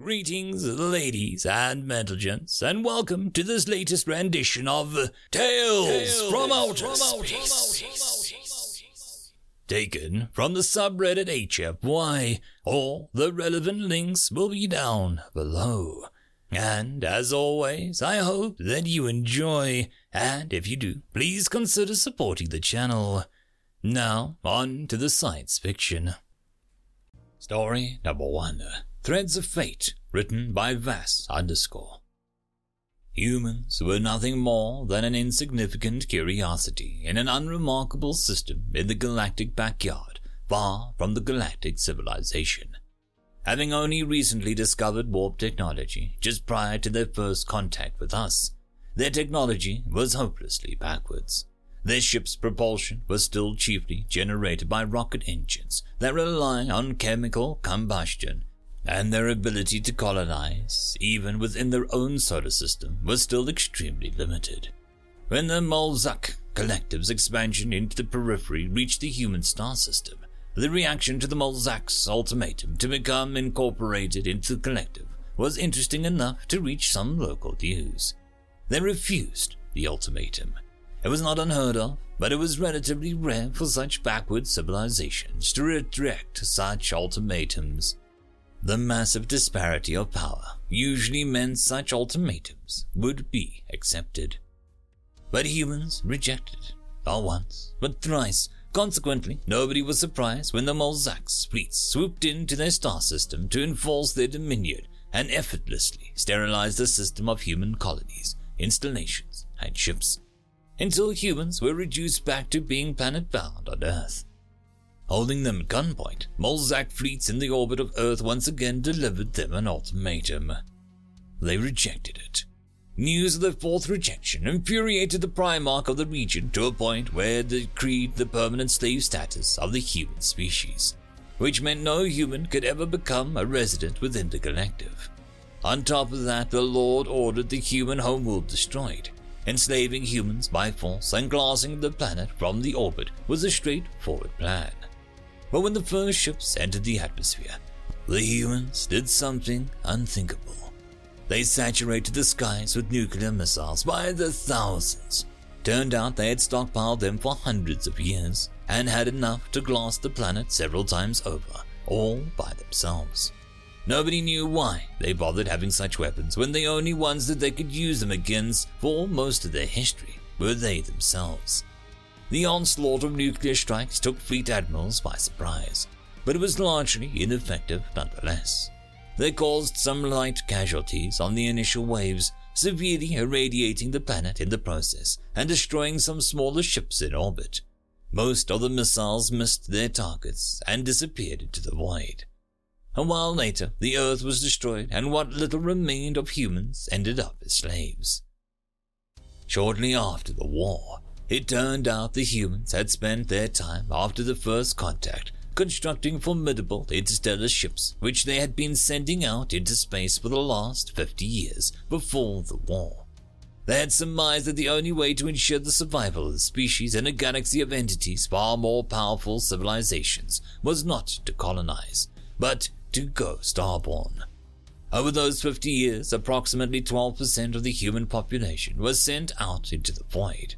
Greetings, ladies and gents, and welcome to this latest rendition of Tales, Tales from Outer Space. Taken from the subreddit HFY. All the relevant links will be down below. And as always, I hope that you enjoy, and if you do, please consider supporting the channel. Now, on to the science fiction. Story number one. Threads of Fate, written by Vass underscore. Humans were nothing more than an insignificant curiosity in an unremarkable system in the galactic backyard, far from the galactic civilization. Having only recently discovered warp technology just prior to their first contact with us, their technology was hopelessly backwards. Their ship's propulsion was still chiefly generated by rocket engines that rely on chemical combustion and their ability to colonize, even within their own solar system, was still extremely limited. When the Molzak collective's expansion into the periphery reached the human star system, the reaction to the Molzak's ultimatum to become incorporated into the collective was interesting enough to reach some local news. They refused the ultimatum. It was not unheard of, but it was relatively rare for such backward civilizations to reject such ultimatums. The massive disparity of power usually meant such ultimatums would be accepted. But humans rejected, not once, but thrice. Consequently, nobody was surprised when the Molzak's fleets swooped into their star system to enforce their dominion and effortlessly sterilize the system of human colonies, installations, and ships, until humans were reduced back to being planet bound on Earth. Holding them at gunpoint, Molzak fleets in the orbit of Earth once again delivered them an ultimatum. They rejected it. News of the fourth rejection infuriated the Primarch of the region to a point where it decreed the permanent slave status of the human species, which meant no human could ever become a resident within the collective. On top of that, the Lord ordered the human homeworld destroyed. Enslaving humans by force and glassing the planet from the orbit was a straightforward plan. But when the first ships entered the atmosphere, the humans did something unthinkable. They saturated the skies with nuclear missiles by the thousands. Turned out they had stockpiled them for hundreds of years and had enough to glass the planet several times over, all by themselves. Nobody knew why they bothered having such weapons when the only ones that they could use them against for most of their history were they themselves. The onslaught of nuclear strikes took fleet admirals by surprise, but it was largely ineffective nonetheless. They caused some light casualties on the initial waves, severely irradiating the planet in the process and destroying some smaller ships in orbit. Most of the missiles missed their targets and disappeared into the void. A while later, the Earth was destroyed, and what little remained of humans ended up as slaves. Shortly after the war, it turned out the humans had spent their time after the first contact constructing formidable interstellar ships which they had been sending out into space for the last 50 years before the war. They had surmised that the only way to ensure the survival of the species in a galaxy of entities far more powerful civilizations was not to colonize, but to go starborn. Over those 50 years, approximately 12% of the human population was sent out into the void.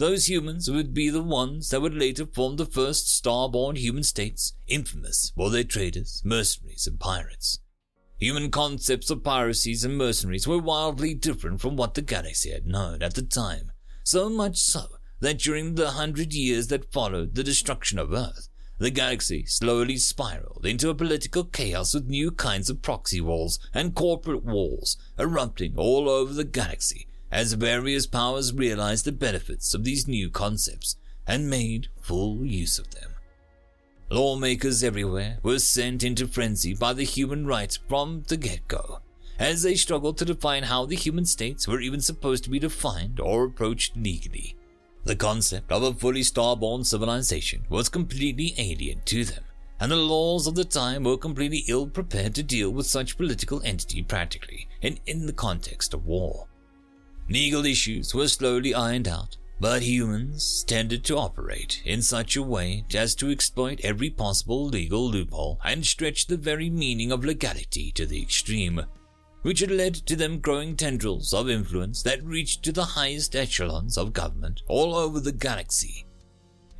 Those humans would be the ones that would later form the first starborn human states, infamous for their traders, mercenaries, and pirates. Human concepts of piracies and mercenaries were wildly different from what the galaxy had known at the time, so much so that during the hundred years that followed the destruction of Earth, the galaxy slowly spiraled into a political chaos with new kinds of proxy wars and corporate wars erupting all over the galaxy as various powers realized the benefits of these new concepts and made full use of them. Lawmakers everywhere were sent into frenzy by the human rights from the get go, as they struggled to define how the human states were even supposed to be defined or approached legally. The concept of a fully starborn civilization was completely alien to them, and the laws of the time were completely ill prepared to deal with such political entity practically and in the context of war. Legal issues were slowly ironed out, But humans tended to operate in such a way as to exploit every possible legal loophole and stretch the very meaning of legality to the extreme, which had led to them growing tendrils of influence that reached to the highest echelons of government all over the galaxy.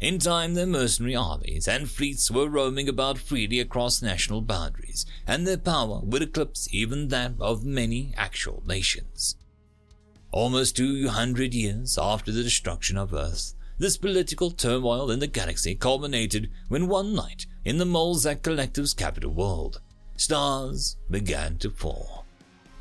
In time, their mercenary armies and fleets were roaming about freely across national boundaries, and their power would eclipse even that of many actual nations. Almost 200 years after the destruction of Earth, this political turmoil in the galaxy culminated when one night, in the Molzak Collective's capital world, stars began to fall.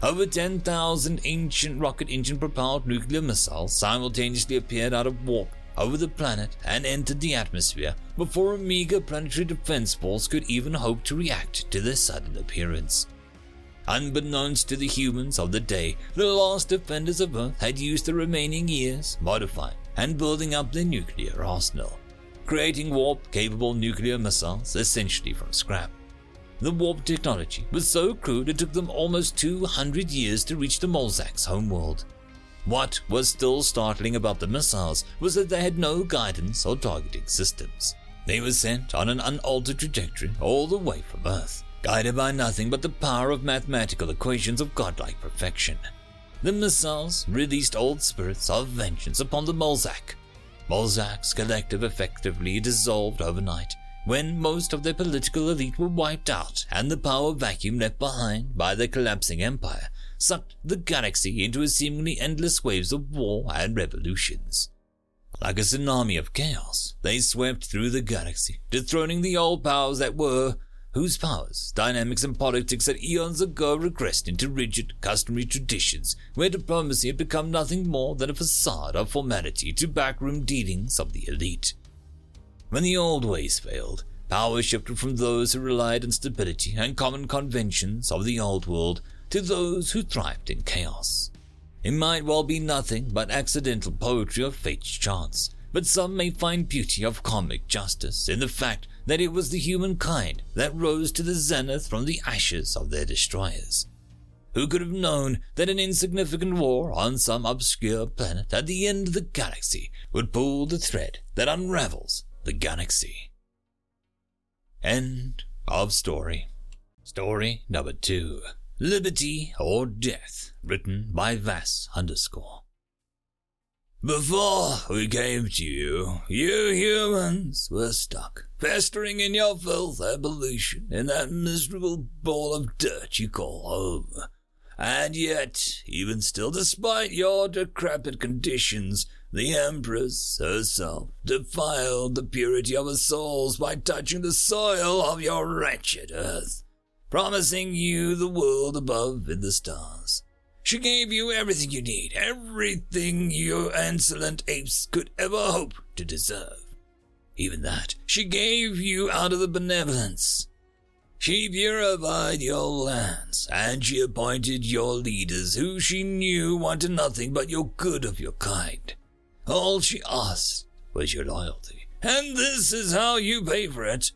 Over 10,000 ancient rocket engine propelled nuclear missiles simultaneously appeared out of warp over the planet and entered the atmosphere before a meager planetary defense force could even hope to react to their sudden appearance. Unbeknownst to the humans of the day, the last defenders of Earth had used the remaining years modifying and building up their nuclear arsenal, creating warp capable nuclear missiles essentially from scrap. The warp technology was so crude it took them almost 200 years to reach the Molzak's homeworld. What was still startling about the missiles was that they had no guidance or targeting systems. They were sent on an unaltered trajectory all the way from Earth guided by nothing but the power of mathematical equations of godlike perfection. The missiles released old spirits of vengeance upon the Molzak. Molzak's collective effectively dissolved overnight when most of their political elite were wiped out and the power vacuum left behind by the collapsing empire sucked the galaxy into a seemingly endless waves of war and revolutions. Like a tsunami of chaos, they swept through the galaxy, dethroning the old powers that were whose powers, dynamics, and politics had eons ago regressed into rigid, customary traditions, where diplomacy had become nothing more than a facade of formality to backroom dealings of the elite. When the old ways failed, power shifted from those who relied on stability and common conventions of the old world to those who thrived in chaos. It might well be nothing but accidental poetry of fate's chance, but some may find beauty of comic justice in the fact that it was the humankind that rose to the zenith from the ashes of their destroyers. Who could have known that an insignificant war on some obscure planet at the end of the galaxy would pull the thread that unravels the galaxy? End of story. Story number two Liberty or Death, written by Vass underscore. Before we came to you, you humans were stuck, festering in your filth and pollution in that miserable ball of dirt you call home. And yet, even still, despite your decrepit conditions, the Empress herself defiled the purity of her souls by touching the soil of your wretched earth, promising you the world above in the stars. She gave you everything you need, everything you insolent apes could ever hope to deserve. Even that she gave you out of the benevolence. She purified your lands, and she appointed your leaders who she knew wanted nothing but your good of your kind. All she asked was your loyalty, and this is how you pay for it.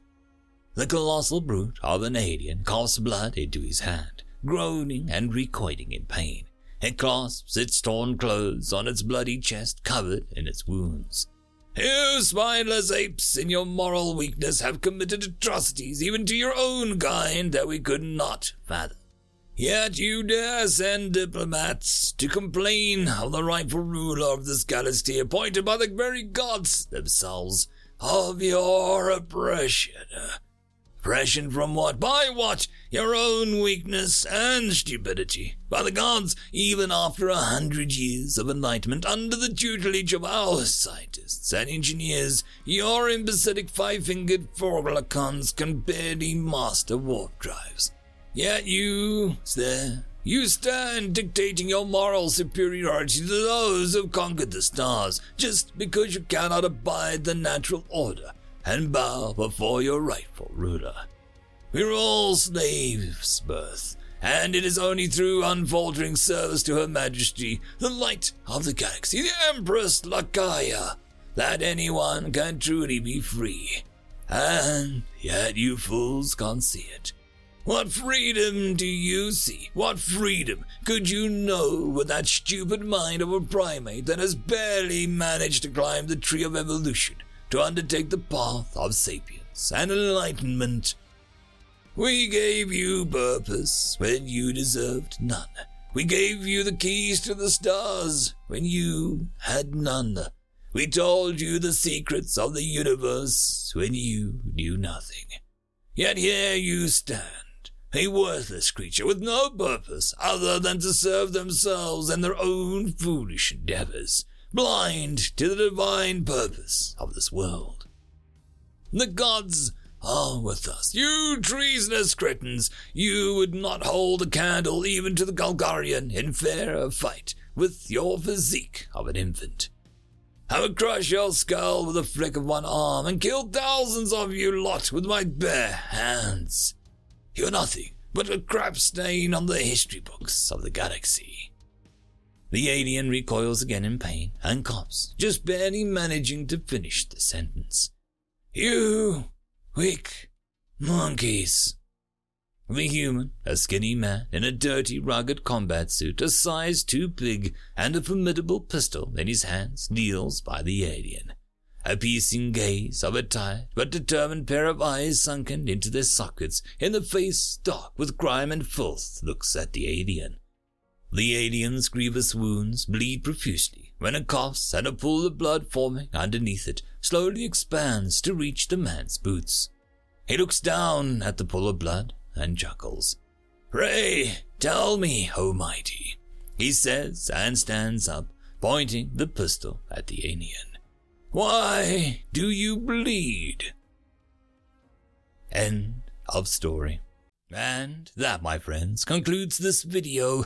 The colossal brute of an alien coughs blood into his hand groaning and recoiling in pain. It clasps its torn clothes on its bloody chest, covered in its wounds. You spineless apes, in your moral weakness, have committed atrocities even to your own kind that we could not fathom. Yet you dare send diplomats to complain of the rightful ruler of this galaxy appointed by the very gods themselves of your oppression. Oppression from what? By what? Your own weakness and stupidity. By the gods, even after a hundred years of enlightenment under the tutelage of our scientists and engineers, your imbecilic five-fingered Forglacons can barely master warp drives. Yet you, there, you stand dictating your moral superiority to those who've conquered the stars just because you cannot abide the natural order and bow before your rightful ruler. We're all slaves, birth, and it is only through unfaltering service to Her Majesty, the light of the galaxy, the Empress Lakaya, that anyone can truly be free. And yet you fools can't see it. What freedom do you see? What freedom could you know with that stupid mind of a primate that has barely managed to climb the tree of evolution to undertake the path of sapience and enlightenment? We gave you purpose when you deserved none. We gave you the keys to the stars when you had none. We told you the secrets of the universe when you knew nothing. Yet here you stand a worthless creature with no purpose other than to serve themselves and their own foolish endeavors, blind to the divine purpose of this world. The gods are with us. You treasonous cretins, you would not hold a candle even to the Golgarian in fair fight with your physique of an infant. I would crush your skull with a flick of one arm and kill thousands of you lot with my bare hands. You're nothing but a crap stain on the history books of the galaxy. The alien recoils again in pain and coughs, just barely managing to finish the sentence. You weak monkeys. The human, a skinny man in a dirty, rugged combat suit, a size too big, and a formidable pistol in his hands, kneels by the alien. A piercing gaze of a tired but determined pair of eyes sunken into their sockets, in the face dark with grime and filth, looks at the alien. The alien's grievous wounds bleed profusely when it coughs and a pool of blood forming underneath it slowly expands to reach the man's boots. He looks down at the pool of blood and chuckles. Pray, tell me, Almighty, he says and stands up, pointing the pistol at the alien. Why do you bleed? End of story. And that, my friends, concludes this video.